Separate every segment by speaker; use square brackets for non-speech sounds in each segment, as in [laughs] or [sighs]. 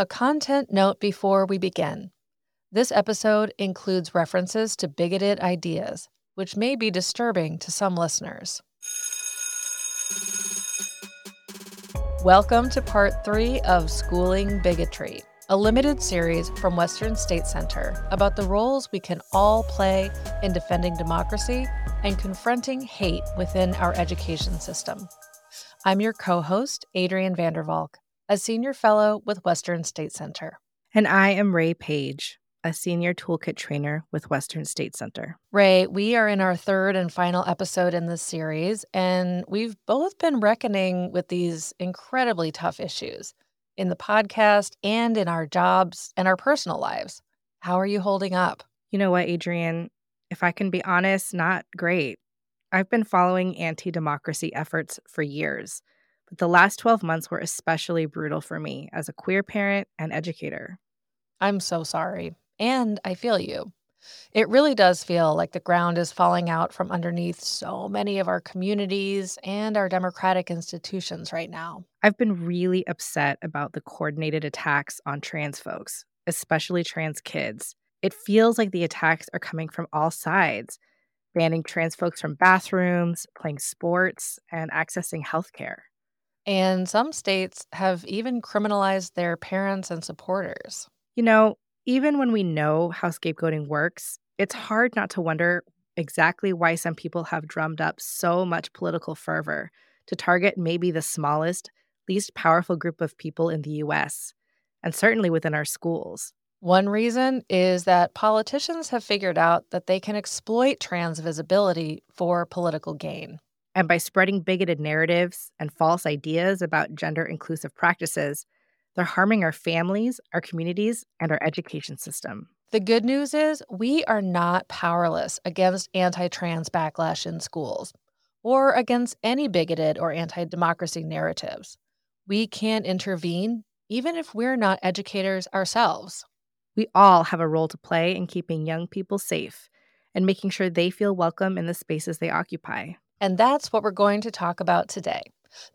Speaker 1: A content note before we begin. This episode includes references to bigoted ideas, which may be disturbing to some listeners. Welcome to part three of Schooling Bigotry, a limited series from Western States Center about the roles we can all play in defending democracy and confronting hate within our education system. I'm your co host, Adrienne Vandervalk, a senior fellow with Western States Center.
Speaker 2: And I am Ray Page, a senior toolkit trainer with Western States Center.
Speaker 1: Ray, we are in our third and final episode in this series, and we've both been reckoning with these incredibly tough issues in the podcast and in our jobs and our personal lives. How are you holding up?
Speaker 2: You know what, Adrienne? If I can be honest, not great. I've been following anti democracy efforts for years, but the last 12 months were especially brutal for me as a queer parent and educator.
Speaker 1: I'm so sorry. And I feel you. It really does feel like the ground is falling out from underneath so many of our communities and our democratic institutions right now.
Speaker 2: I've been really upset about the coordinated attacks on trans folks, especially trans kids. It feels like the attacks are coming from all sides banning trans folks from bathrooms, playing sports, and accessing healthcare.
Speaker 1: And some states have even criminalized their parents and supporters.
Speaker 2: You know, even when we know how scapegoating works, it's hard not to wonder exactly why some people have drummed up so much political fervor to target maybe the smallest, least powerful group of people in the US, and certainly within our schools.
Speaker 1: One reason is that politicians have figured out that they can exploit trans visibility for political gain.
Speaker 2: And by spreading bigoted narratives and false ideas about gender inclusive practices, they're harming our families, our communities, and our education system.
Speaker 1: The good news is we are not powerless against anti trans backlash in schools or against any bigoted or anti democracy narratives. We can intervene even if we're not educators ourselves.
Speaker 2: We all have a role to play in keeping young people safe and making sure they feel welcome in the spaces they occupy.
Speaker 1: And that's what we're going to talk about today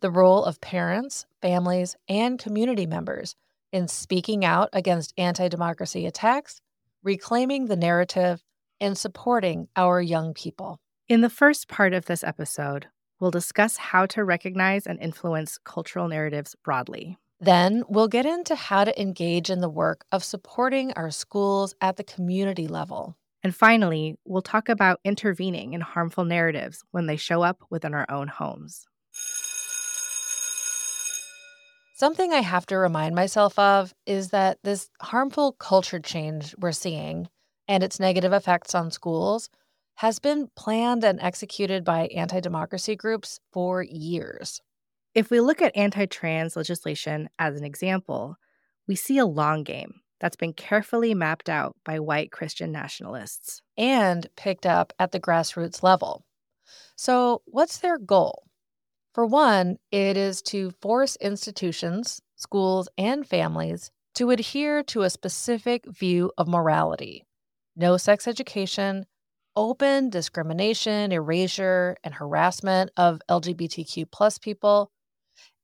Speaker 1: the role of parents, families, and community members in speaking out against anti democracy attacks, reclaiming the narrative, and supporting our young people.
Speaker 2: In the first part of this episode, we'll discuss how to recognize and influence cultural narratives broadly.
Speaker 1: Then we'll get into how to engage in the work of supporting our schools at the community level.
Speaker 2: And finally, we'll talk about intervening in harmful narratives when they show up within our own homes.
Speaker 1: Something I have to remind myself of is that this harmful culture change we're seeing and its negative effects on schools has been planned and executed by anti democracy groups for years.
Speaker 2: If we look at anti trans legislation as an example, we see a long game that's been carefully mapped out by white Christian nationalists
Speaker 1: and picked up at the grassroots level. So, what's their goal? For one, it is to force institutions, schools, and families to adhere to a specific view of morality no sex education, open discrimination, erasure, and harassment of LGBTQ plus people,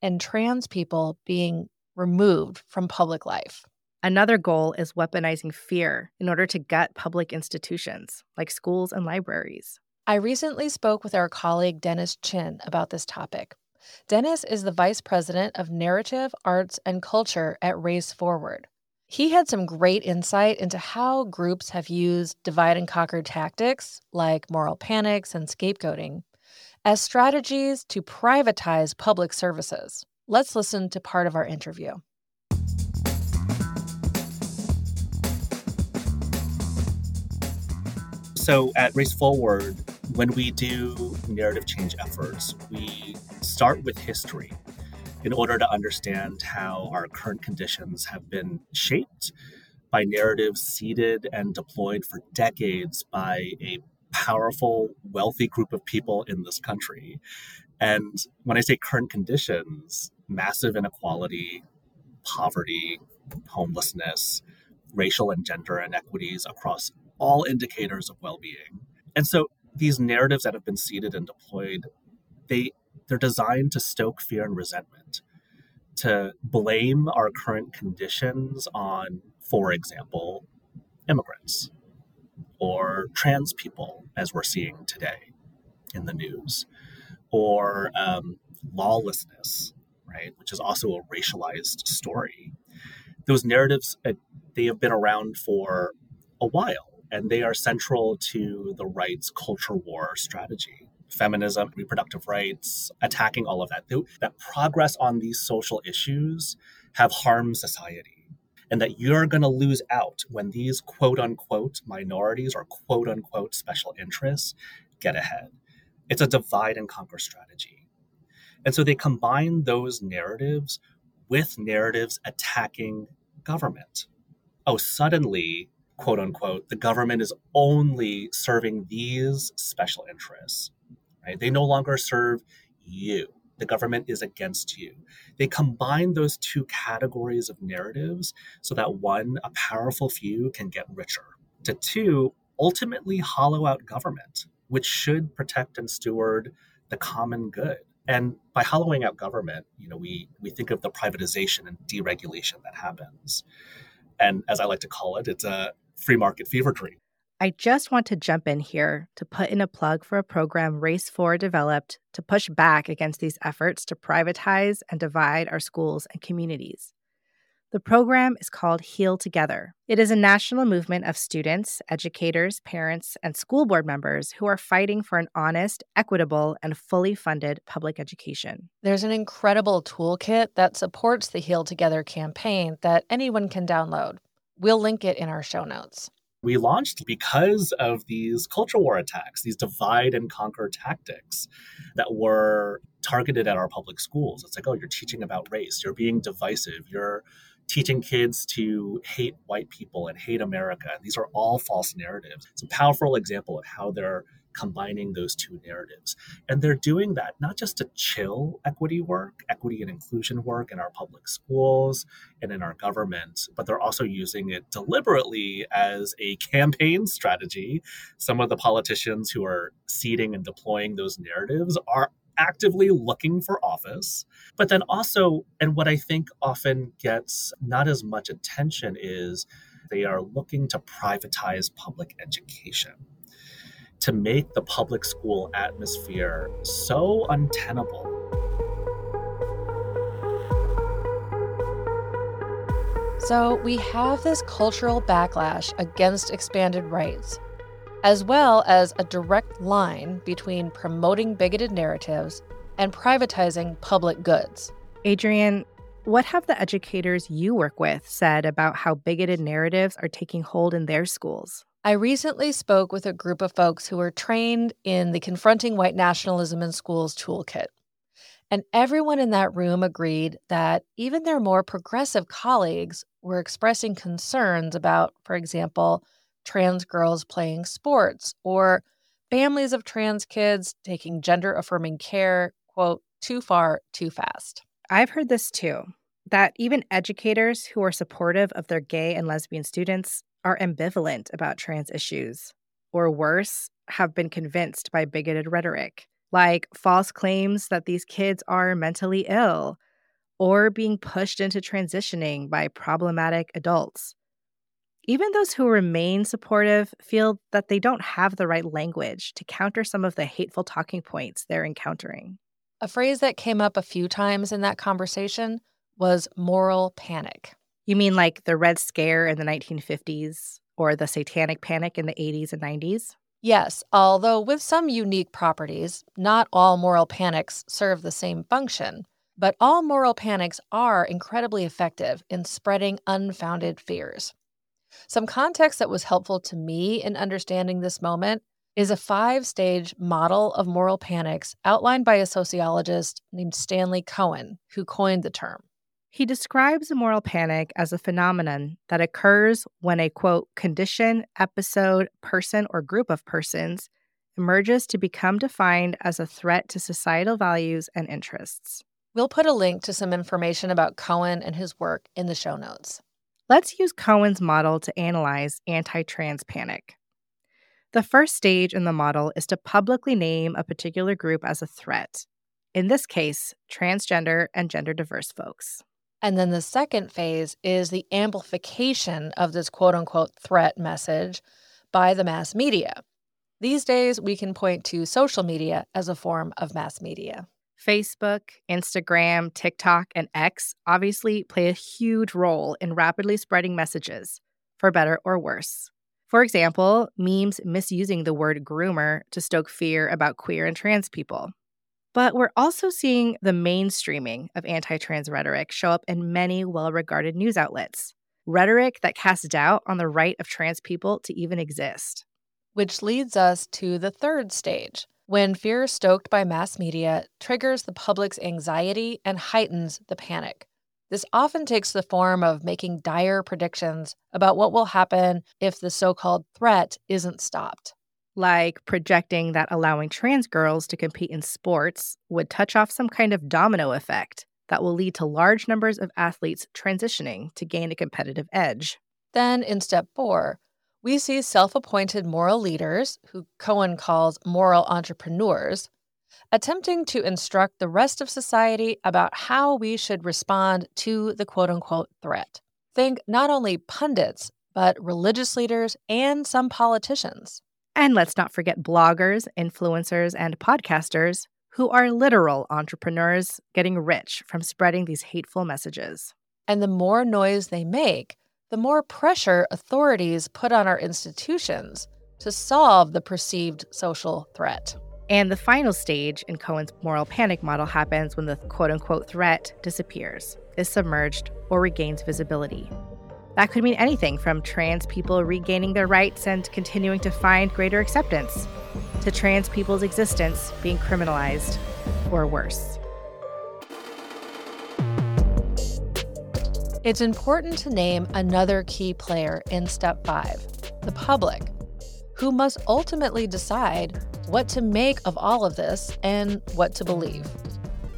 Speaker 1: and trans people being removed from public life.
Speaker 2: Another goal is weaponizing fear in order to gut public institutions like schools and libraries.
Speaker 1: I recently spoke with our colleague Dennis Chin about this topic. Dennis is the Vice President of Narrative, Arts, and Culture at Race Forward. He had some great insight into how groups have used divide and conquer tactics like moral panics and scapegoating as strategies to privatize public services. Let's listen to part of our interview.
Speaker 3: So at Race Forward, when we do narrative change efforts, we start with history in order to understand how our current conditions have been shaped by narratives seeded and deployed for decades by a powerful, wealthy group of people in this country. And when I say current conditions, massive inequality, poverty, homelessness, racial and gender inequities across all indicators of well-being. And so these narratives that have been seeded and deployed, they they're designed to stoke fear and resentment, to blame our current conditions on, for example, immigrants or trans people, as we're seeing today in the news, or um, lawlessness, right, which is also a racialized story. Those narratives, uh, they have been around for a while, and they are central to the right's culture war strategy feminism, reproductive rights, attacking all of that. That progress on these social issues have harmed society. And that you're going to lose out when these quote unquote minorities or quote unquote special interests get ahead. It's a divide and conquer strategy. And so they combine those narratives with narratives attacking government. Oh, suddenly, quote unquote, the government is only serving these special interests. Right? They no longer serve you. The government is against you. They combine those two categories of narratives so that one, a powerful few, can get richer. To two, ultimately hollow out government, which should protect and steward the common good. And by hollowing out government, you know, we, we think of the privatization and deregulation that happens. And as I like to call it, it's a free market fever dream.
Speaker 2: I just want to jump in here to put in a plug for a program Race Forward developed to push back against these efforts to privatize and divide our schools and communities. The program is called Heal Together. It is a national movement of students, educators, parents, and school board members who are fighting for an honest, equitable, and fully funded public education.
Speaker 1: There's an incredible toolkit that supports the Heal Together campaign that anyone can download. We'll link it in our show notes.
Speaker 3: We launched because of these culture war attacks, these divide and conquer tactics that were targeted at our public schools. It's like, oh, you're teaching about race, you're being divisive, you're teaching kids to hate white people and hate America. And these are all false narratives. It's a powerful example of how they're combining those two narratives. And they're doing that not just to chill equity work, equity and inclusion work in our public schools and in our government, but they're also using it deliberately as a campaign strategy. Some of the politicians who are seeding and deploying those narratives are actively looking for office. But then also, and what I think often gets not as much attention is they are looking to privatize public education to make the public school atmosphere so untenable.
Speaker 1: So, we have this cultural backlash against expanded rights as well as a direct line between promoting bigoted narratives and privatizing public goods.
Speaker 2: Adrienne, what have the educators you work with said about how bigoted narratives are taking hold in their schools?
Speaker 1: I recently spoke with a group of folks who were trained in the Confronting White Nationalism in Schools toolkit. And everyone in that room agreed that even their more progressive colleagues were expressing concerns about, for example, trans girls playing sports or families of trans kids taking gender affirming care, quote, too far, too fast.
Speaker 2: I've heard this too that even educators who are supportive of their gay and lesbian students are ambivalent about trans issues, or worse, have been convinced by bigoted rhetoric, like false claims that these kids are mentally ill, or being pushed into transitioning by problematic adults. Even those who remain supportive feel that they don't have the right language to counter some of the hateful talking points they're encountering.
Speaker 1: A phrase that came up a few times in that conversation was moral panic.
Speaker 2: You mean like the Red Scare in the 1950s or the Satanic Panic in the 80s and 90s?
Speaker 1: Yes, although with some unique properties, not all moral panics serve the same function, but all moral panics are incredibly effective in spreading unfounded fears. Some context that was helpful to me in understanding this moment is a five stage model of moral panics outlined by a sociologist named Stanley Cohen, who coined the term.
Speaker 2: He describes a moral panic as a phenomenon that occurs when a quote, condition, episode, person, or group of persons emerges to become defined as a threat to societal values and interests.
Speaker 1: We'll put a link to some information about Cohen and his work in the show notes.
Speaker 2: Let's use Cohen's model to analyze anti trans panic. The first stage in the model is to publicly name a particular group as a threat, in this case, transgender and gender diverse folks.
Speaker 1: And then the second phase is the amplification of this quote unquote threat message by the mass media. These days, we can point to social media as a form of mass media.
Speaker 2: Facebook, Instagram, TikTok, and X obviously play a huge role in rapidly spreading messages, for better or worse. For example, memes misusing the word groomer to stoke fear about queer and trans people. But we're also seeing the mainstreaming of anti trans rhetoric show up in many well regarded news outlets. Rhetoric that casts doubt on the right of trans people to even exist.
Speaker 1: Which leads us to the third stage when fear stoked by mass media triggers the public's anxiety and heightens the panic. This often takes the form of making dire predictions about what will happen if the so called threat isn't stopped
Speaker 2: like projecting that allowing trans girls to compete in sports would touch off some kind of domino effect that will lead to large numbers of athletes transitioning to gain a competitive edge.
Speaker 1: Then, in step four, we see self appointed moral leaders, who Cohen calls moral entrepreneurs, attempting to instruct the rest of society about how we should respond to the quote unquote threat. Think not only pundits, but religious leaders and some politicians.
Speaker 2: And let's not forget bloggers, influencers, and podcasters who are literal entrepreneurs getting rich from spreading these hateful messages.
Speaker 1: And the more noise they make, the more pressure authorities put on our institutions to solve the perceived social threat.
Speaker 2: And the final stage in Cohen's moral panic model happens when the quote unquote threat disappears, is submerged, or regains visibility. That could mean anything from trans people regaining their rights and continuing to find greater acceptance, to trans people's existence being criminalized or worse.
Speaker 1: It's important to name another key player in step five the public, who must ultimately decide what to make of all of this and what to believe.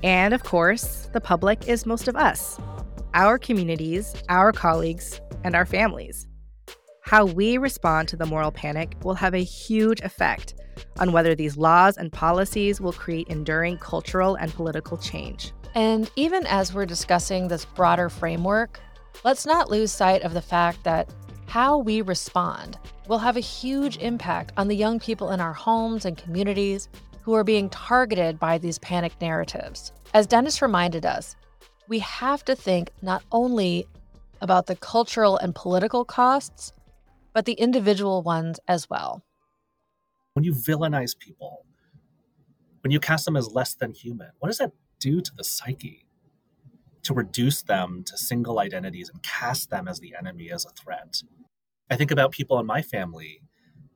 Speaker 2: And of course, the public is most of us our communities, our colleagues, and our families. How we respond to the moral panic will have a huge effect on whether these laws and policies will create enduring cultural and political change.
Speaker 1: And even as we're discussing this broader framework, let's not lose sight of the fact that how we respond will have a huge impact on the young people in our homes and communities who are being targeted by these panic narratives. As Dennis reminded us, we have to think not only about the cultural and political costs, but the individual ones as well.
Speaker 3: When you villainize people, when you cast them as less than human, what does that do to the psyche? To reduce them to single identities and cast them as the enemy, as a threat. I think about people in my family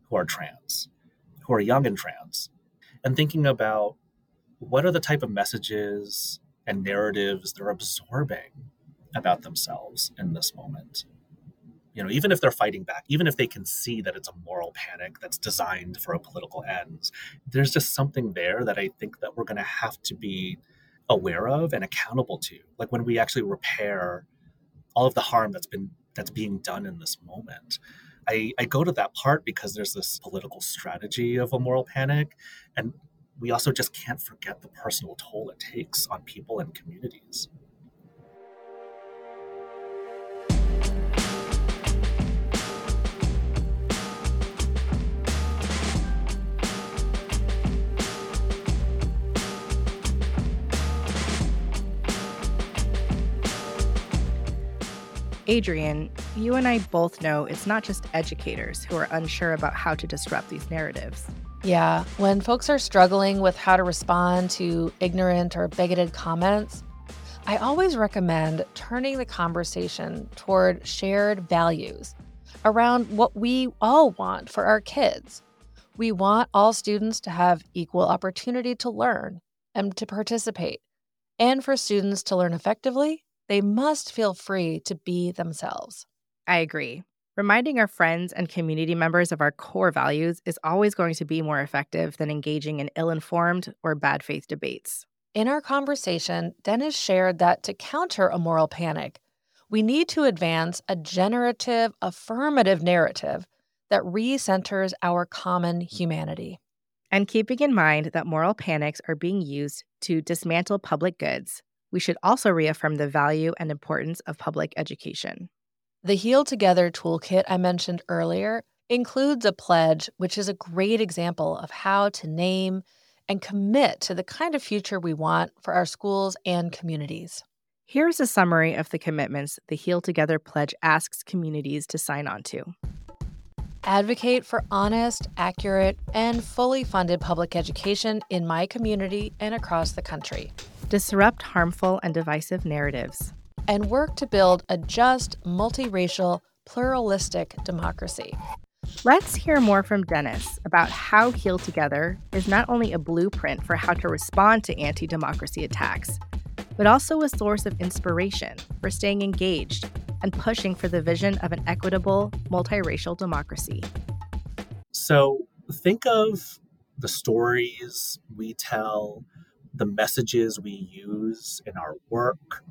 Speaker 3: who are trans, who are young and trans, and thinking about what are the type of messages and narratives they're absorbing about themselves in this moment. You know, even if they're fighting back, even if they can see that it's a moral panic that's designed for a political ends, there's just something there that I think that we're going to have to be aware of and accountable to. Like when we actually repair all of the harm that's been that's being done in this moment. I, I go to that part because there's this political strategy of a moral panic. And we also just can't forget the personal toll it takes on people and communities.
Speaker 2: Adrienne, you and I both know it's not just educators who are unsure about how to disrupt these narratives.
Speaker 1: Yeah, when folks are struggling with how to respond to ignorant or bigoted comments, I always recommend turning the conversation toward shared values around what we all want for our kids. We want all students to have equal opportunity to learn and to participate. And for students to learn effectively, they must feel free to be themselves.
Speaker 2: I agree. Reminding our friends and community members of our core values is always going to be more effective than engaging in ill informed or bad faith debates.
Speaker 1: In our conversation, Dennis shared that to counter a moral panic, we need to advance a generative, affirmative narrative that recenters our common humanity.
Speaker 2: And keeping in mind that moral panics are being used to dismantle public goods, we should also reaffirm the value and importance of public education.
Speaker 1: The Heal Together toolkit I mentioned earlier includes a pledge, which is a great example of how to name and commit to the kind of future we want for our schools and communities.
Speaker 2: Here's a summary of the commitments the Heal Together pledge asks communities to sign on to.
Speaker 1: Advocate for honest, accurate, and fully funded public education in my community and across the country.
Speaker 2: Disrupt harmful and divisive narratives.
Speaker 1: And work to build a just, multiracial, pluralistic democracy.
Speaker 2: Let's hear more from Dennis about how Heal Together is not only a blueprint for how to respond to anti democracy attacks, but also a source of inspiration for staying engaged and pushing for the vision of an equitable, multiracial democracy.
Speaker 3: So think of the stories we tell, the messages we use in our work,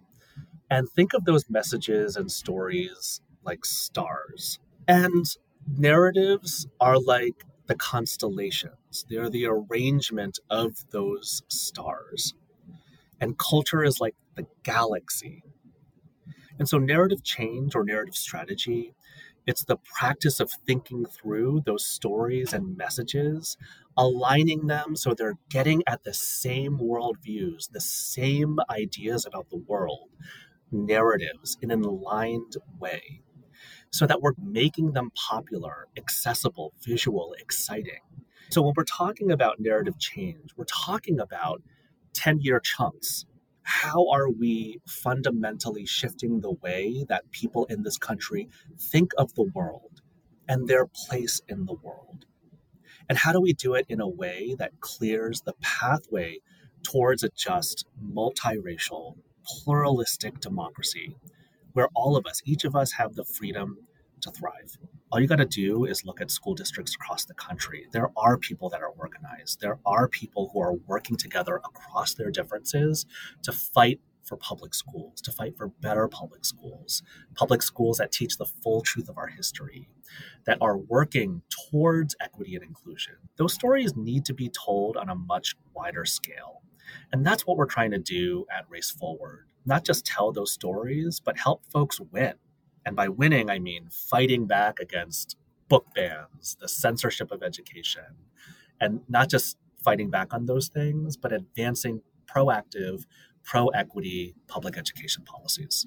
Speaker 3: and think of those messages and stories like stars. And narratives are like the constellations, they're the arrangement of those stars. And culture is like the galaxy. And so, narrative change or narrative strategy, it's the practice of thinking through those stories and messages, aligning them so they're getting at the same worldviews, the same ideas about the world, narratives in an aligned way so that we're making them popular, accessible, visual, exciting. So when we're talking about narrative change, we're talking about 10 year chunks. How are we fundamentally shifting the way that people in this country think of the world and their place in the world? And how do we do it in a way that clears the pathway towards a just, multiracial, pluralistic democracy where all of us, each of us, have the freedom to thrive. All you got to do is look at school districts across the country. There are people that are organized. There are people who are working together across their differences to fight for public schools, to fight for better public schools, public schools that teach the full truth of our history, that are working towards equity and inclusion. Those stories need to be told on a much wider scale. And that's what we're trying to do at Race Forward. Not just tell those stories, but help folks win. And by winning, I mean fighting back against book bans, the censorship of education, and not just fighting back on those things, but advancing proactive, pro equity public education policies.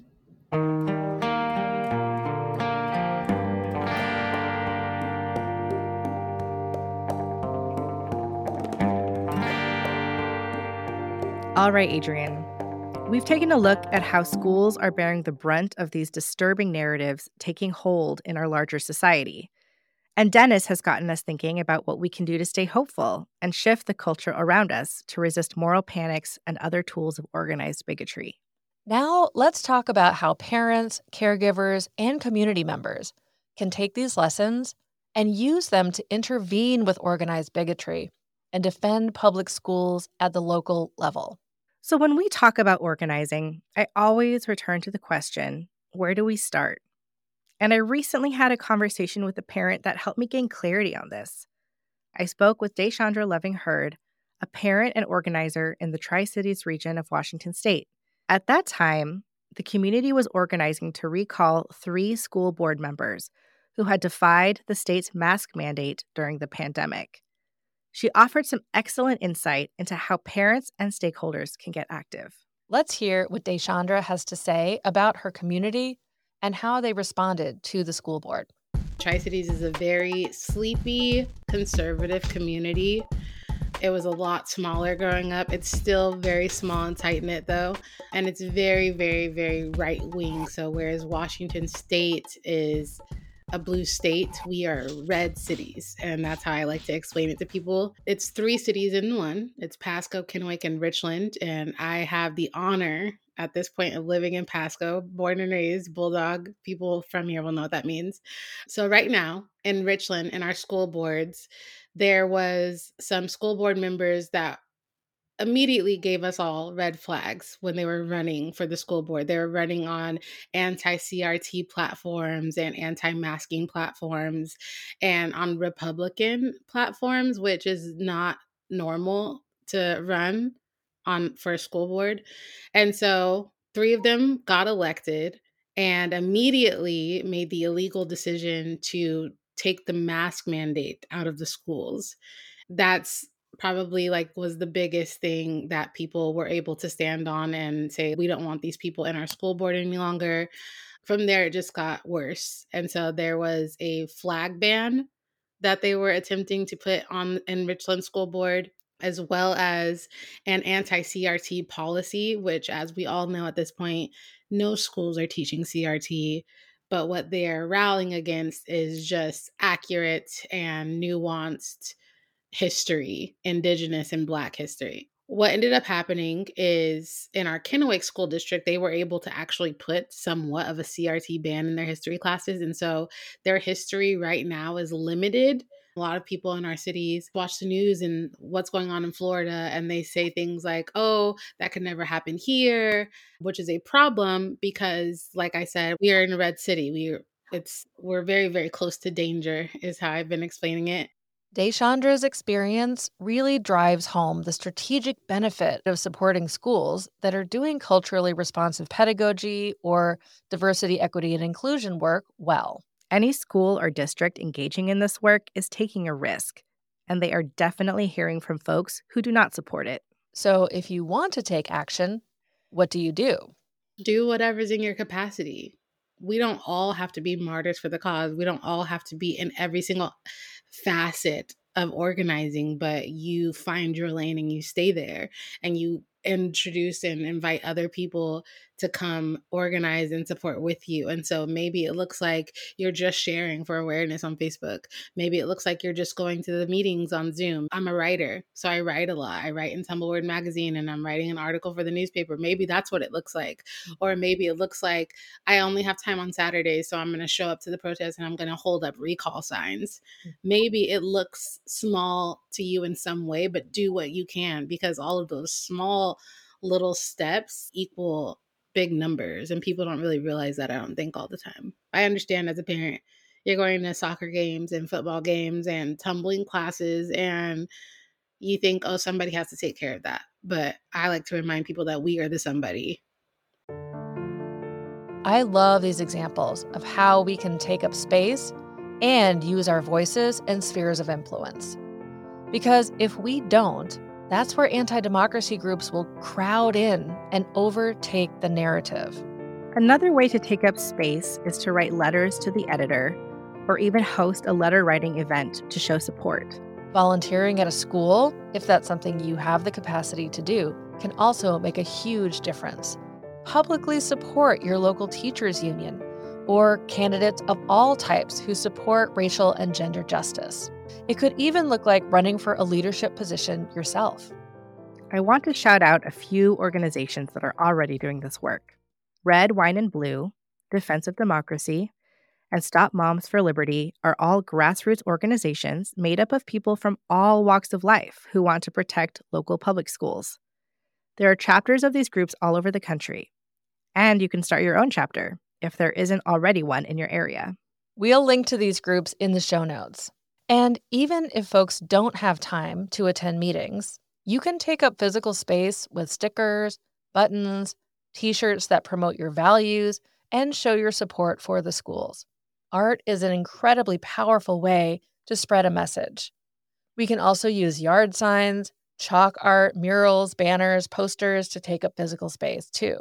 Speaker 2: All right, Adrienne. We've taken a look at how schools are bearing the brunt of these disturbing narratives taking hold in our larger society. And Dennis has gotten us thinking about what we can do to stay hopeful and shift the culture around us to resist moral panics and other tools of organized bigotry.
Speaker 1: Now, let's talk about how parents, caregivers, and community members can take these lessons and use them to intervene with organized bigotry and defend public schools at the local level.
Speaker 2: So, when we talk about organizing, I always return to the question where do we start? And I recently had a conversation with a parent that helped me gain clarity on this. I spoke with Deshandra Loving Hurd, a parent and organizer in the Tri Cities region of Washington state. At that time, the community was organizing to recall three school board members who had defied the state's mask mandate during the pandemic. She offered some excellent insight into how parents and stakeholders can get active.
Speaker 1: Let's hear what Deshandra has to say about her community and how they responded to the school board.
Speaker 4: Tri Cities is a very sleepy, conservative community. It was a lot smaller growing up. It's still very small and tight knit, though. And it's very, very, very right wing. So, whereas Washington State is a blue state, we are red cities. And that's how I like to explain it to people. It's three cities in one it's Pasco, Kennewick, and Richland. And I have the honor at this point of living in Pasco, born and raised Bulldog. People from here will know what that means. So, right now in Richland, in our school boards, there was some school board members that immediately gave us all red flags when they were running for the school board. They were running on anti CRT platforms and anti masking platforms and on Republican platforms, which is not normal to run on for a school board. And so three of them got elected and immediately made the illegal decision to take the mask mandate out of the schools. That's probably like was the biggest thing that people were able to stand on and say we don't want these people in our school board any longer. From there it just got worse. And so there was a flag ban that they were attempting to put on in Richland School Board as well as an anti CRT policy, which, as we all know at this point, no schools are teaching CRT. But what they're rallying against is just accurate and nuanced history, Indigenous and Black history. What ended up happening is in our Kennewick School District, they were able to actually put somewhat of a CRT ban in their history classes. And so their history right now is limited a lot of people in our cities watch the news and what's going on in Florida, and they say things like, oh, that could never happen here, which is a problem because, like I said, we are in a red city. We it's we're very, very close to danger, is how I've been explaining it.
Speaker 1: Deshandra's experience really drives home the strategic benefit of supporting schools that are doing culturally responsive pedagogy or diversity, equity, and inclusion work well.
Speaker 2: Any school or district engaging in this work is taking a risk, and they are definitely hearing from folks who do not support it.
Speaker 1: So, if you want to take action, what do you do?
Speaker 4: Do whatever's in your capacity. We don't all have to be martyrs for the cause. We don't all have to be in every single facet of organizing, but you find your lane and you stay there and you introduce and invite other people to come organize and support with you. And so maybe it looks like you're just sharing for awareness on Facebook. Maybe it looks like you're just going to the meetings on Zoom. I'm a writer, so I write a lot. I write in Tumbleword magazine and I'm writing an article for the newspaper. Maybe that's what it looks like. Or maybe it looks like I only have time on Saturdays, so I'm going to show up to the protest and I'm going to hold up recall signs. Mm. Maybe it looks small to you in some way, but do what you can because all of those little steps equal big numbers and people don't really realize that I don't think all the time. I understand as a parent, you're going to soccer games and football games and tumbling classes and you think, oh, somebody has to take care of that. But I like to remind people that we are the somebody.
Speaker 1: I love these examples of how we can take up space and use our voices and spheres of influence. Because if we don't, that's where anti democracy groups will crowd in and overtake the narrative.
Speaker 2: Another way to take up space is to write letters to the editor or even host a letter writing event to show support.
Speaker 1: Volunteering at a school, if that's something you have the capacity to do, can also make a huge difference. Publicly support your local teachers union or candidates of all types who support racial and gender justice. It could even look like running for a leadership position yourself.
Speaker 2: I want to shout out a few organizations that are already doing this work Red, Wine, and Blue, Defense of Democracy, and Stop Moms for Liberty are all grassroots organizations made up of people from all walks of life who want to protect local public schools. There are chapters of these groups all over the country, and you can start your own chapter if there isn't already one in your area.
Speaker 1: We'll link to these groups in the show notes. And even if folks don't have time to attend meetings, you can take up physical space with stickers, buttons, t shirts that promote your values and show your support for the schools. Art is an incredibly powerful way to spread a message. We can also use yard signs, chalk art, murals, banners, posters to take up physical space too,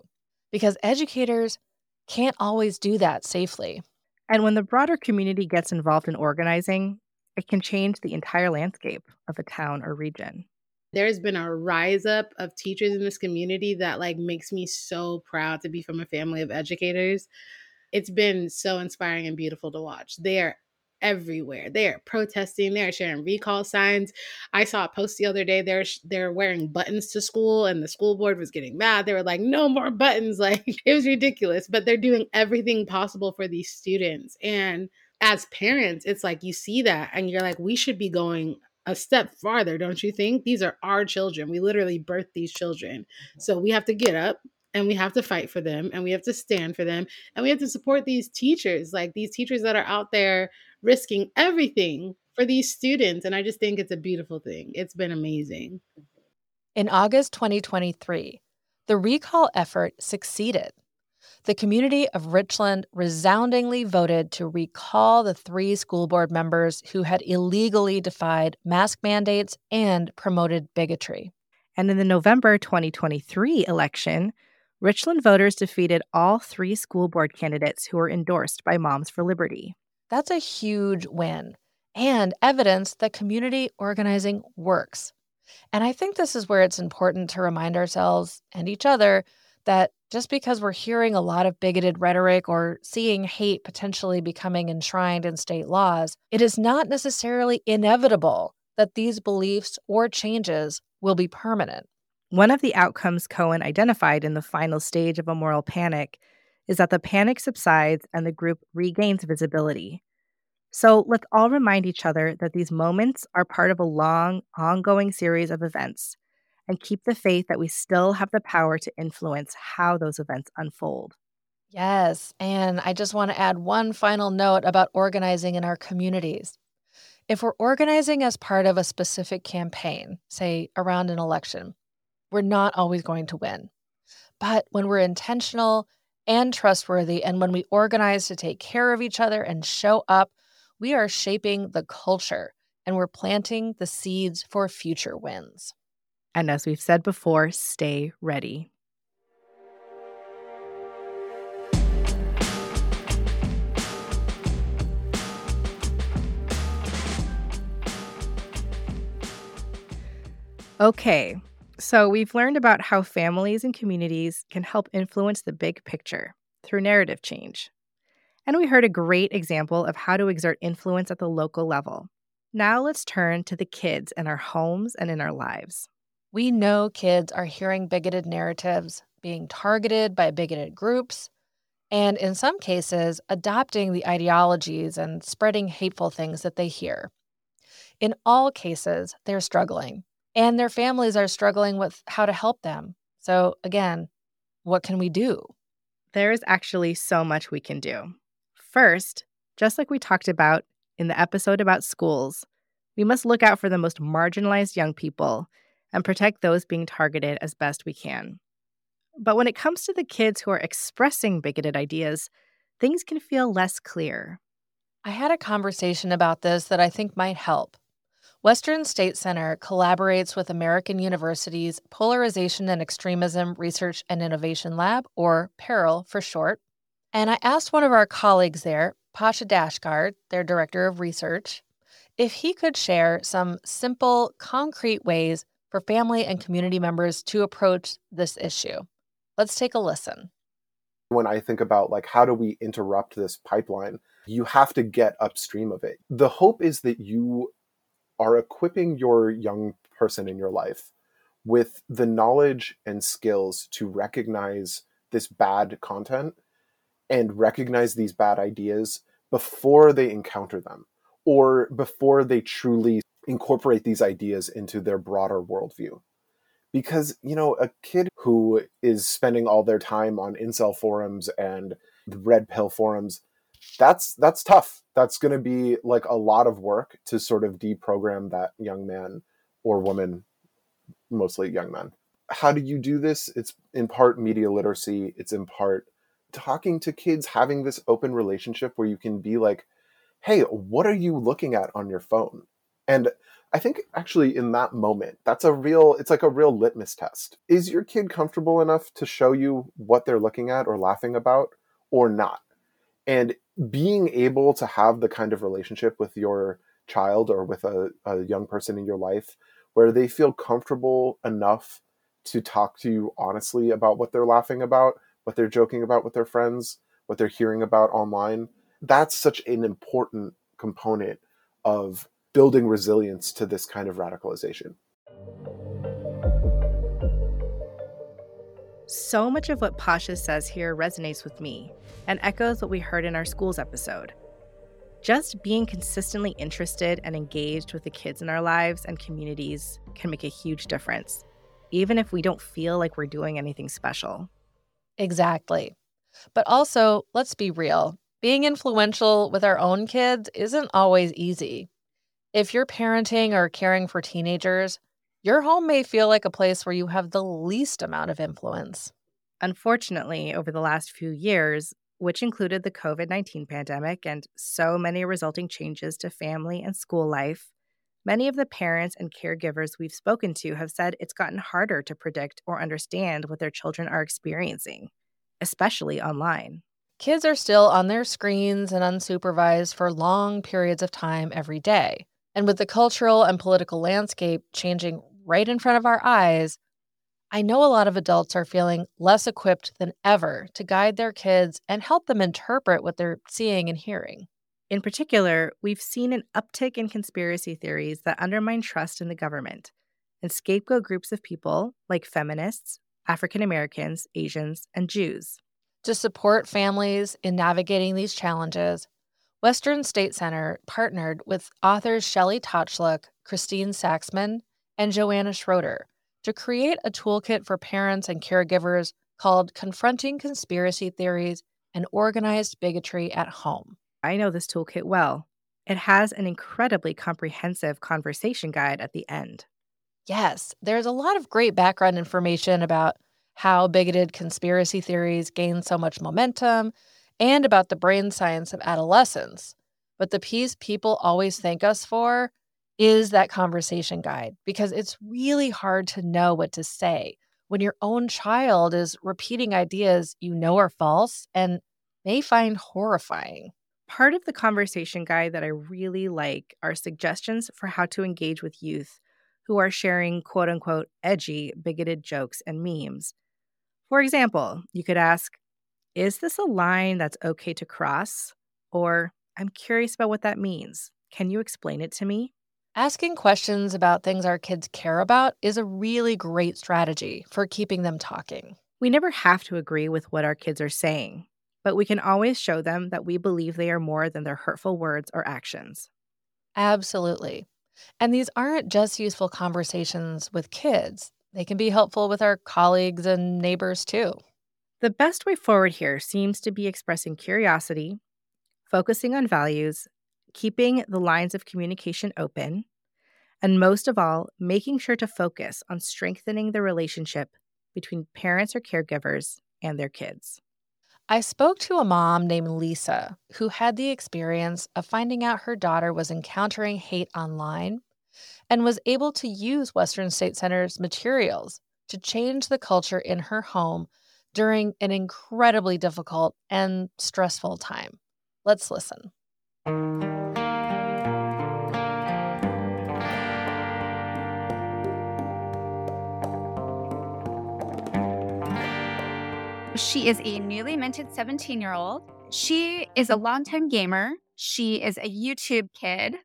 Speaker 1: because educators can't always do that safely.
Speaker 2: And when the broader community gets involved in organizing, it can change the entire landscape of a town or region.
Speaker 4: There's been a rise up of teachers in this community that like makes me so proud to be from a family of educators. It's been so inspiring and beautiful to watch. They're everywhere. They're protesting. They're sharing recall signs. I saw a post the other day. They're they're wearing buttons to school, and the school board was getting mad. They were like, "No more buttons!" [laughs] Like it was ridiculous. But they're doing everything possible for these students. And as parents, it's like you see that, and you're like, "We should be going." A step farther, don't you think? These are our children. We literally birthed these children. So we have to get up and we have to fight for them and we have to stand for them and we have to support these teachers like these teachers that are out there risking everything for these students. And I just think it's a beautiful thing. It's been amazing.
Speaker 1: In August 2023, the recall effort succeeded. The community of Richland resoundingly voted to recall the three school board members who had illegally defied mask mandates and promoted bigotry.
Speaker 2: And in the November 2023 election, Richland voters defeated all three school board candidates who were endorsed by Moms for Liberty.
Speaker 1: That's a huge win and evidence that community organizing works. And I think this is where it's important to remind ourselves and each other that just because we're hearing a lot of bigoted rhetoric or seeing hate potentially becoming enshrined in state laws, it is not necessarily inevitable that these beliefs or changes will be permanent.
Speaker 2: One of the outcomes Cohen identified in the final stage of a moral panic is that the panic subsides and the group regains visibility. So let's all remind each other that these moments are part of a long, ongoing series of events and keep the faith that we still have the power to influence how those events unfold.
Speaker 1: Yes, and I just want to add one final note about organizing in our communities. If we're organizing as part of a specific campaign, say around an election, we're not always going to win. But when we're intentional and trustworthy, and when we organize to take care of each other and show up, we are shaping the culture and we're planting the seeds for future wins.
Speaker 2: And as we've said before, stay ready. Okay, so, we've learned about how families and communities can help influence the big picture through narrative change. And we heard a great example of how to exert influence at the local level. Now, let's turn to the kids in our homes and in our lives.
Speaker 1: We know kids are hearing bigoted narratives, being targeted by bigoted groups, and in some cases, adopting the ideologies and spreading hateful things that they hear. In all cases, they're struggling and their families are struggling with how to help them. So, again, what can we do?
Speaker 2: There is actually so much we can do. First, just like we talked about in the episode about schools, we must look out for the most marginalized young people and protect those being targeted as best we can. But when it comes to the kids who are expressing bigoted ideas, things can feel less clear.
Speaker 1: I had a conversation about this that I think might help. Western States Center collaborates with American University's Polarization and Extremism Research and Innovation Lab, or PERIL for short. And I asked one of our colleagues there, Pasha Dashtgard, their director of research, if he could share some simple, concrete ways for family and community members to approach this issue. Let's take a listen.
Speaker 5: When I think about like how do we interrupt this pipeline, you have to get upstream of it. The hope is that you are equipping your young person in your life with the knowledge and skills to recognize this bad content and recognize these bad ideas before they encounter them or before they truly incorporate these ideas into their broader worldview. Because, you know, a kid who is spending all their time on incel forums and red pill forums that's that's tough. That's going to be like a lot of work to sort of deprogram that young man or woman, mostly young men. How do you do this? It's in part media literacy. It's in part talking to kids, having this open relationship where you can be like, "Hey, what are you looking at on your phone?" And I think actually in that moment, that's a real, it's like a real litmus test. Is your kid comfortable enough to show you what they're looking at or laughing about or not? And being able to have the kind of relationship with your child or with a, a young person in your life where they feel comfortable enough to talk to you honestly about what they're laughing about, what they're joking about with their friends, what they're hearing about online. That's such an important component of building resilience to this kind of radicalization.
Speaker 2: So much of what Pasha says here resonates with me and echoes what we heard in our schools episode. Just being consistently interested and engaged with the kids in our lives and communities can make a huge difference, even if we don't feel like we're doing anything special.
Speaker 1: Exactly. But also, let's be real being influential with our own kids isn't always easy. If you're parenting or caring for teenagers, your home may feel like a place where you have the least amount of influence.
Speaker 2: Unfortunately, over the last few years, which included the COVID 19 pandemic and so many resulting changes to family and school life, many of the parents and caregivers we've spoken to have said it's gotten harder to predict or understand what their children are experiencing, especially online.
Speaker 1: Kids are still on their screens and unsupervised for long periods of time every day. And with the cultural and political landscape changing right in front of our eyes, I know a lot of adults are feeling less equipped than ever to guide their kids and help them interpret what they're seeing and hearing.
Speaker 2: In particular, we've seen an uptick in conspiracy theories that undermine trust in the government and scapegoat groups of people like feminists, African Americans, Asians, and Jews.
Speaker 1: To support families in navigating these challenges, Western States Center partnered with authors Shelly Tochluk, Christine Saxman, and Joanna Schroeder to create a toolkit for parents and caregivers called Confronting Conspiracy Theories and Organized Bigotry at Home.
Speaker 2: I know this toolkit well. It has an incredibly comprehensive conversation guide at the end.
Speaker 1: Yes, there's a lot of great background information about how bigoted conspiracy theories gain so much momentum and about the brain science of adolescence. But the piece people always thank us for is that conversation guide because it's really hard to know what to say when your own child is repeating ideas you know are false and may find horrifying.
Speaker 2: Part of the conversation guide that I really like are suggestions for how to engage with youth who are sharing quote unquote edgy, bigoted jokes and memes. For example, you could ask, Is this a line that's okay to cross? Or, I'm curious about what that means. Can you explain it to me?
Speaker 1: Asking questions about things our kids care about is a really great strategy for keeping them talking.
Speaker 2: We never have to agree with what our kids are saying, but we can always show them that we believe they are more than their hurtful words or actions.
Speaker 1: Absolutely. And these aren't just useful conversations with kids, they can be helpful with our colleagues and neighbors too.
Speaker 2: The best way forward here seems to be expressing curiosity, focusing on values, keeping the lines of communication open, and most of all, making sure to focus on strengthening the relationship between parents or caregivers and their kids.
Speaker 1: I spoke to a mom named Lisa who had the experience of finding out her daughter was encountering hate online and was able to use Western States Center's materials to change the culture in her home during an incredibly difficult and stressful time. Let's listen.
Speaker 6: She is a newly minted 17 year old. She is a longtime gamer. She is a YouTube kid.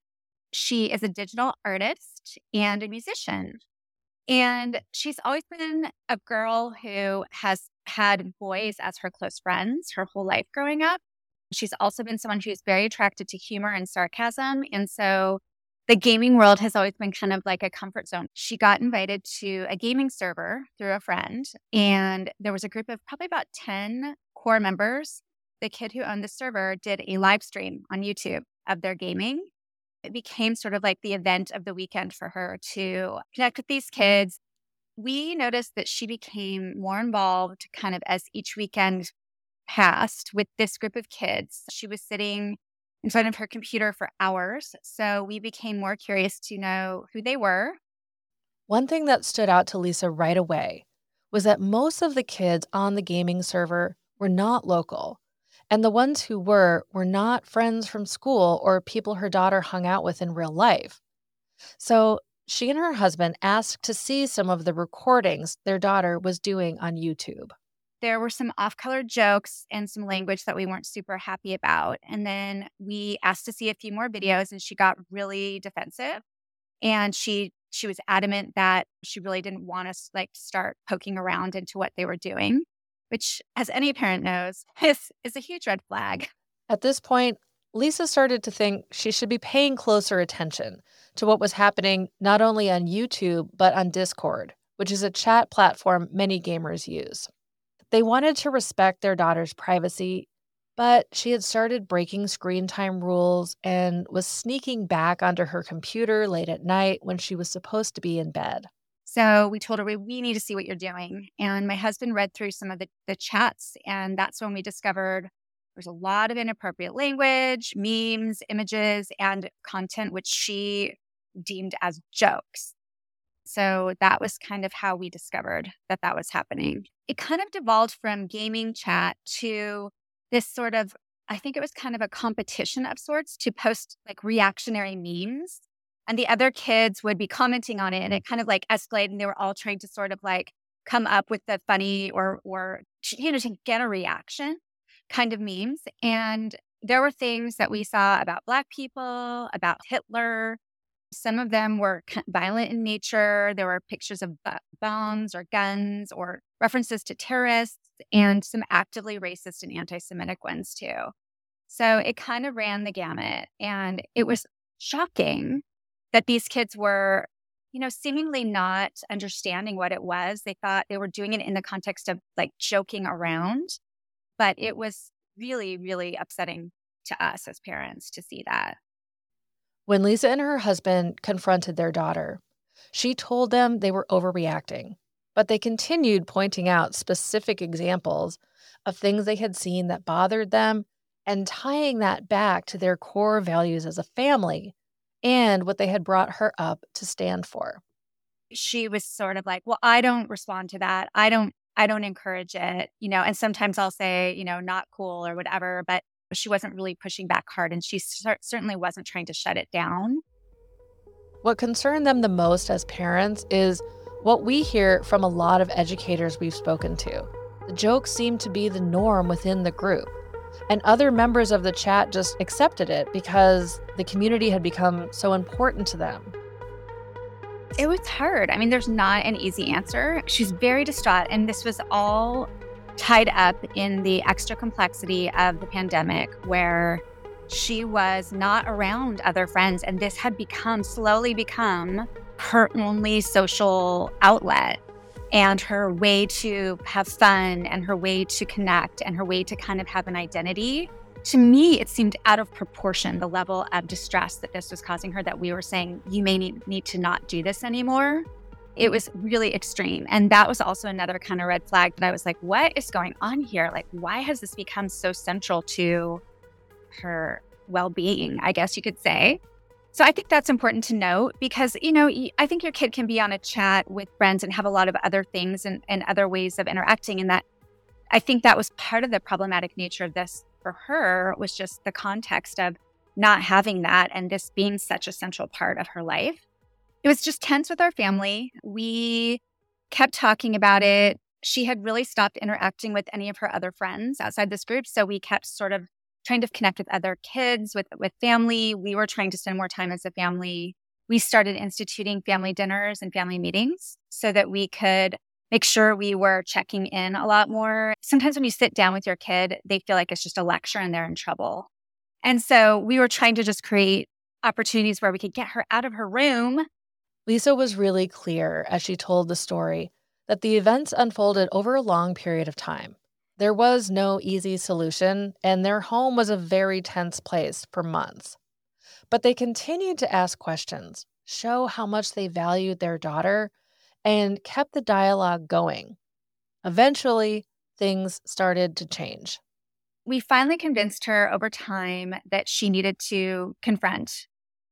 Speaker 6: She is a digital artist and a musician. And she's always been a girl who has had boys as her close friends her whole life growing up. She's also been someone who's very attracted to humor and sarcasm. And so the gaming world has always been kind of like a comfort zone. She got invited to a gaming server through a friend, and there was a group of probably about 10 core members. The kid who owned the server did a live stream on YouTube of their gaming. It became sort of like the event of the weekend for her to connect with these kids. We noticed that she became more involved kind of as each weekend passed with this group of kids. She was sitting in front of her computer for hours. So we became more curious to know who they were.
Speaker 1: One thing that stood out to Lisa right away was that most of the kids on the gaming server were not local. And the ones who were were not friends from school or people her daughter hung out with in real life. So she and her husband asked to see some of the recordings their daughter was doing on YouTube
Speaker 6: there were some off color jokes and some language that we weren't super happy about. And then we asked to see a few more videos and she got really defensive. And she she was adamant that she really didn't want us like start poking around into what they were doing, which as any parent knows [laughs] is is a huge red flag.
Speaker 1: At this point, Lisa started to think she should be paying closer attention to what was happening not only on YouTube but on Discord, which is a chat platform many gamers use. They wanted to respect their daughter's privacy, but she had started breaking screen time rules and was sneaking back onto her computer late at night when she was supposed to be in bed.
Speaker 6: So we told her, we, we need to see what you're doing. And my husband read through some of the, the chats. And that's when we discovered there's a lot of inappropriate language, memes, images, and content which she deemed as jokes. So that was kind of how we discovered that that was happening. It kind of devolved from gaming chat to this sort of, I think it was kind of a competition of sorts to post like reactionary memes. And the other kids would be commenting on it and it kind of like escalated and they were all trying to sort of like come up with the funny or, or, you know, to get a reaction kind of memes. And there were things that we saw about Black people, about Hitler. Some of them were violent in nature. There were pictures of bombs or guns or references to terrorists and some actively racist and anti Semitic ones too. So it kind of ran the gamut. And it was shocking that these kids were, you know, seemingly not understanding what it was. They thought they were doing it in the context of like joking around but it was really, really upsetting to us as parents to see that.
Speaker 1: When Lisa and her husband confronted their daughter, she told them they were overreacting, but they continued pointing out specific examples of things they had seen that bothered them and tying that back to their core values as a family and what they had brought her up to stand for.
Speaker 6: She was sort of like, Well, I don't respond to that. I don't I don't encourage it, you know, and sometimes I'll say, you know, not cool or whatever, but she wasn't really pushing back hard and she cer- certainly wasn't trying to shut it down.
Speaker 1: What concerned them the most as parents is what we hear from a lot of educators we've spoken to. The jokes seemed to be the norm within the group, and other members of the chat just accepted it because the community had become so important to them.
Speaker 6: It was hard. I mean, there's not an easy answer. She's very distraught. And this was all tied up in the extra complexity of the pandemic where she was not around other friends. And this had become, slowly become, her only social outlet and her way to have fun and her way to connect and her way to kind of have an identity to me, it seemed out of proportion the level of distress that this was causing her that we were saying, you may need, need to not do this anymore. It was really extreme. And that was also another kind of red flag that I was like, what is going on here? Like, why has this become so central to her well being, I guess you could say? So I think that's important to note because, you know, I think your kid can be on a chat with friends and have a lot of other things and, and other ways of interacting. And that I think that was part of the problematic nature of this for her was just the context of not having that and this being such a central part of her life. It was just tense with our family. We kept talking about it. She had really stopped interacting with any of her other friends outside this group. So we kept sort of trying to connect with other kids, with, with family. We were trying to spend more time as a family. We started instituting family dinners and family meetings so that we could make sure we were checking in a lot more. Sometimes when you sit down with your kid, they feel like it's just a lecture and they're in trouble. And so we were trying to just create opportunities where we could get her out of her room.
Speaker 1: Lisa was really clear as she told the story that the events unfolded over a long period of time. There was no easy solution, and their home was a very tense place for months. But they continued to ask questions, show how much they valued their daughter, and kept the dialogue going. Eventually, things started to change.
Speaker 6: We finally convinced her over time that she needed to confront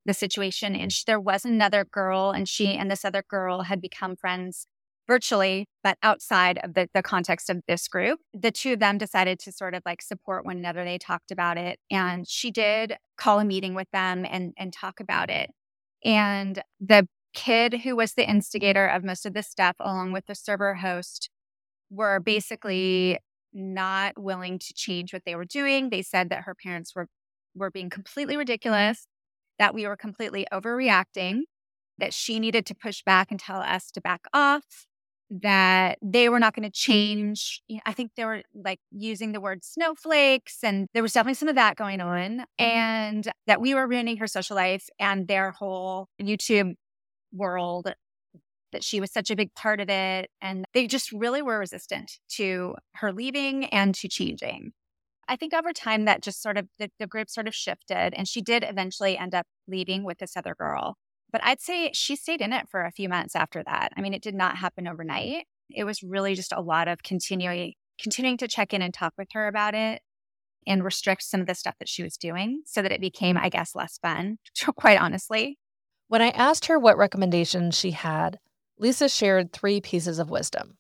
Speaker 6: the situation. And she, there was another girl, and she and this other girl had become friends virtually, but outside of the, the context of this group. The two of them decided to sort of like support one another. They talked about it. And she did call a meeting with them and, and talk about it. And the kid who was the instigator of most of this stuff, along with the server host, were basically not willing to change what they were doing. They said that her parents were were being completely ridiculous, that we were completely overreacting, that she needed to push back and tell us to back off, that they were not going to change. I think they were like using the word snowflakes, and there was definitely some of that going on, and that we were ruining her social life and their whole YouTube world that she was such a big part of it. And they just really were resistant to her leaving and to changing. I think over time that just sort of the, the group sort of shifted and she did eventually end up leaving with this other girl. But I'd say she stayed in it for a few months after that. I mean, it did not happen overnight. It was really just a lot of continuing continuing to check in and talk with her about it and restrict some of the stuff that she was doing so that it became, I guess, less fun, [laughs] quite honestly.
Speaker 1: When I asked her what recommendations she had, Lisa shared three pieces of wisdom.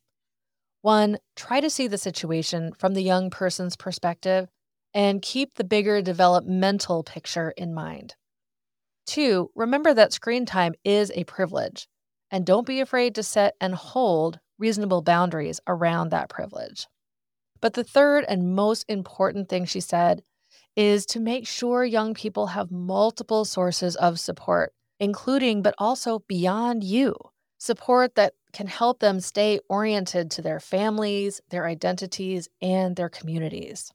Speaker 1: One, try to see the situation from the young person's perspective and keep the bigger developmental picture in mind. Two, remember that screen time is a privilege, and don't be afraid to set and hold reasonable boundaries around that privilege. But the third and most important thing she said is to make sure young people have multiple sources of support, including but also beyond you. Support that can help them stay oriented to their families, their identities, and their communities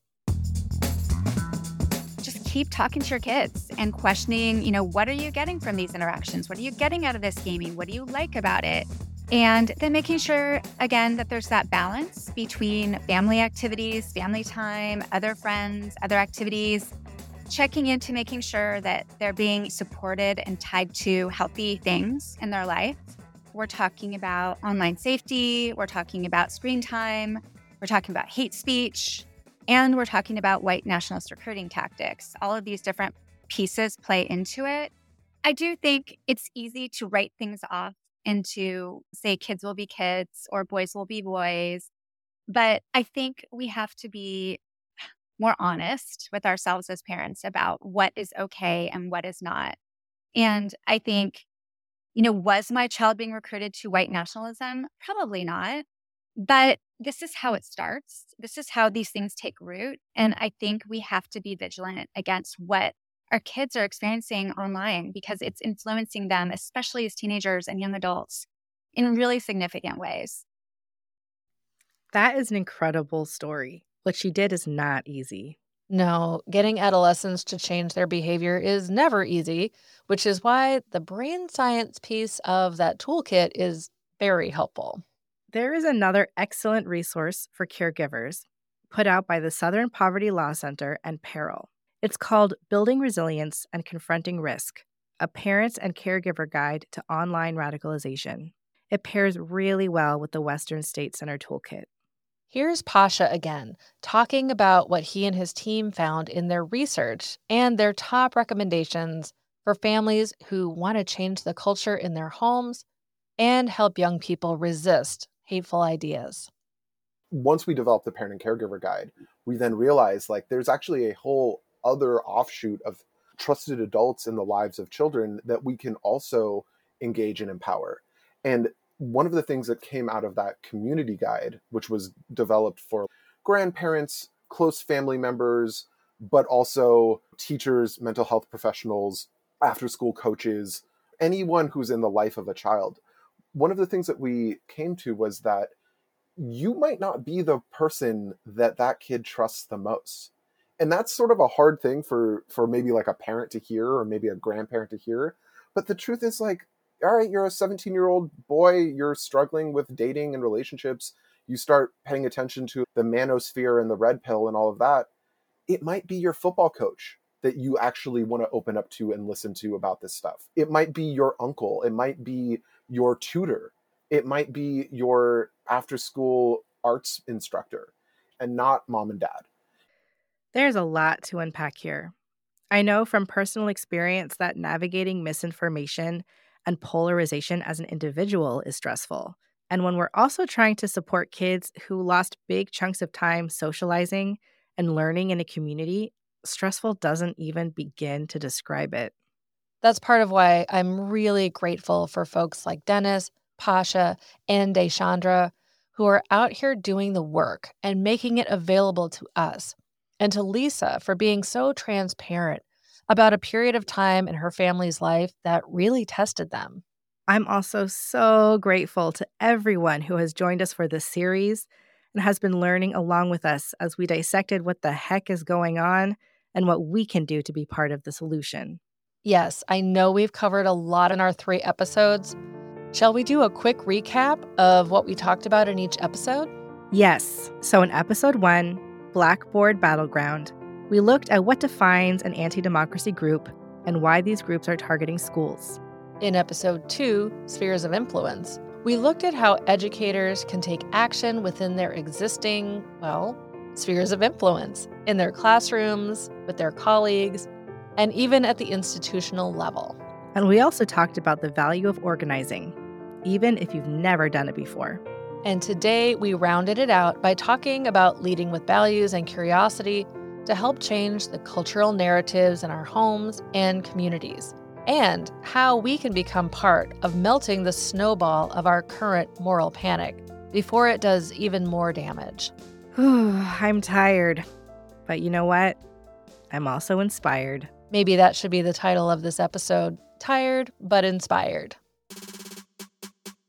Speaker 1: Just
Speaker 6: keep talking to your kids and questioning, you know, what are you getting from these interactions? What are you getting out of this gaming? What do you like about it? And then making sure, again, that there's that balance between family activities, family time, other friends, other activities, checking into making sure that they're being supported and tied to healthy things in their life. We're talking about online safety, we're talking about screen time, we're talking about hate speech, and we're talking about white nationalist recruiting tactics. All of these different pieces play into it. I do think it's easy to write things off into, say, kids will be kids or boys will be boys. But I think we have to be more honest with ourselves as parents about what is okay and what is not. And I think, you know, was my child being recruited to white nationalism? Probably not. But this is how it starts. This is how these things take root. And I think we have to be vigilant against what our kids are experiencing online because it's influencing them, especially as teenagers and young adults, in really significant ways.
Speaker 2: That is an incredible story. What she did is not easy.
Speaker 1: No, getting adolescents to change their behavior is never easy, which is why the brain science piece of that toolkit is very helpful.
Speaker 2: There is another excellent resource for caregivers put out by the Southern Poverty Law Center and Peril. It's called Building Resilience and Confronting Risk A parents and Caregiver Guide to Online Radicalization. It pairs really well with the Western States Center Toolkit.
Speaker 1: Here's Pasha again, talking about what he and his team found in their research and their top recommendations for families who want to change the culture in their homes and help young people resist hateful ideas.
Speaker 5: Once we developed the parent and caregiver guide, we then realized like there's actually a whole other offshoot of trusted adults in the lives of children that we can also engage and empower. And one of the things that came out of that community guide, which was developed for grandparents, close family members, but also teachers, mental health professionals, after school coaches, anyone who's in the life of a child, one of the things that we came to was that you might not be the person that that kid trusts the most. And that's sort of a hard thing for for maybe like a parent to hear or maybe a grandparent to hear. But the truth is like all right you're a 17 year old boy you're struggling with dating and relationships you start paying attention to the manosphere and the red pill and all of that it might be your football coach that you actually want to open up to and listen to about this stuff it might be your uncle it might be your tutor. It might be your after school arts instructor and not mom and dad.
Speaker 2: There's a lot to unpack here. I know from personal experience that navigating misinformation and polarization as an individual is stressful. And when we're also trying to support kids who lost big chunks of time socializing and learning in a community, stressful doesn't even begin to describe it.
Speaker 1: That's part of why I'm really grateful for folks like Dennis, Pasha, and Deshandra who are out here doing the work and making it available to us, and to Lisa for being so transparent about a period of time in her family's life that really tested them.
Speaker 2: I'm also so grateful to everyone who has joined us for this series and has been learning along with us as we dissected what the heck is going on and what we can do to be part of the solution.
Speaker 1: Yes, I know we've covered a lot in our three episodes. Shall we do a quick recap of what we talked about in each episode?
Speaker 2: Yes. So, in episode one, Blackboard Battleground, we looked at what defines an anti democracy group and why these groups are targeting schools.
Speaker 1: In episode two, Spheres of Influence, we looked at how educators can take action within their existing, well, spheres of influence in their classrooms, with their colleagues, and even at the institutional level.
Speaker 2: And we also talked about the value of organizing, even if you've never done it before.
Speaker 1: And today we rounded it out by talking about leading with values and curiosity to help change the cultural narratives in our homes and communities, and how we can become part of melting the snowball of our current moral panic before it does even more damage. [sighs]
Speaker 2: I'm tired. But you know what? I'm also inspired.
Speaker 1: Maybe that should be the title of this episode Tired but Inspired.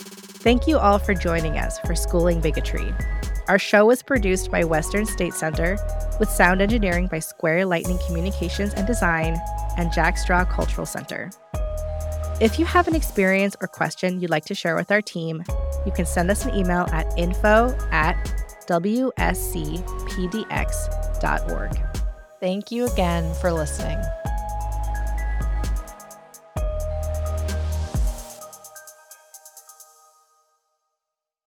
Speaker 2: Thank you all for joining us for Schooling Bigotry. Our show was produced by Western States Center with sound engineering by Square Lightning Communications and Design and Jack Straw Cultural Center. If you have an experience or question you'd like to share with our team, you can send us an email at info at wscpdx.org.
Speaker 1: Thank you again for listening.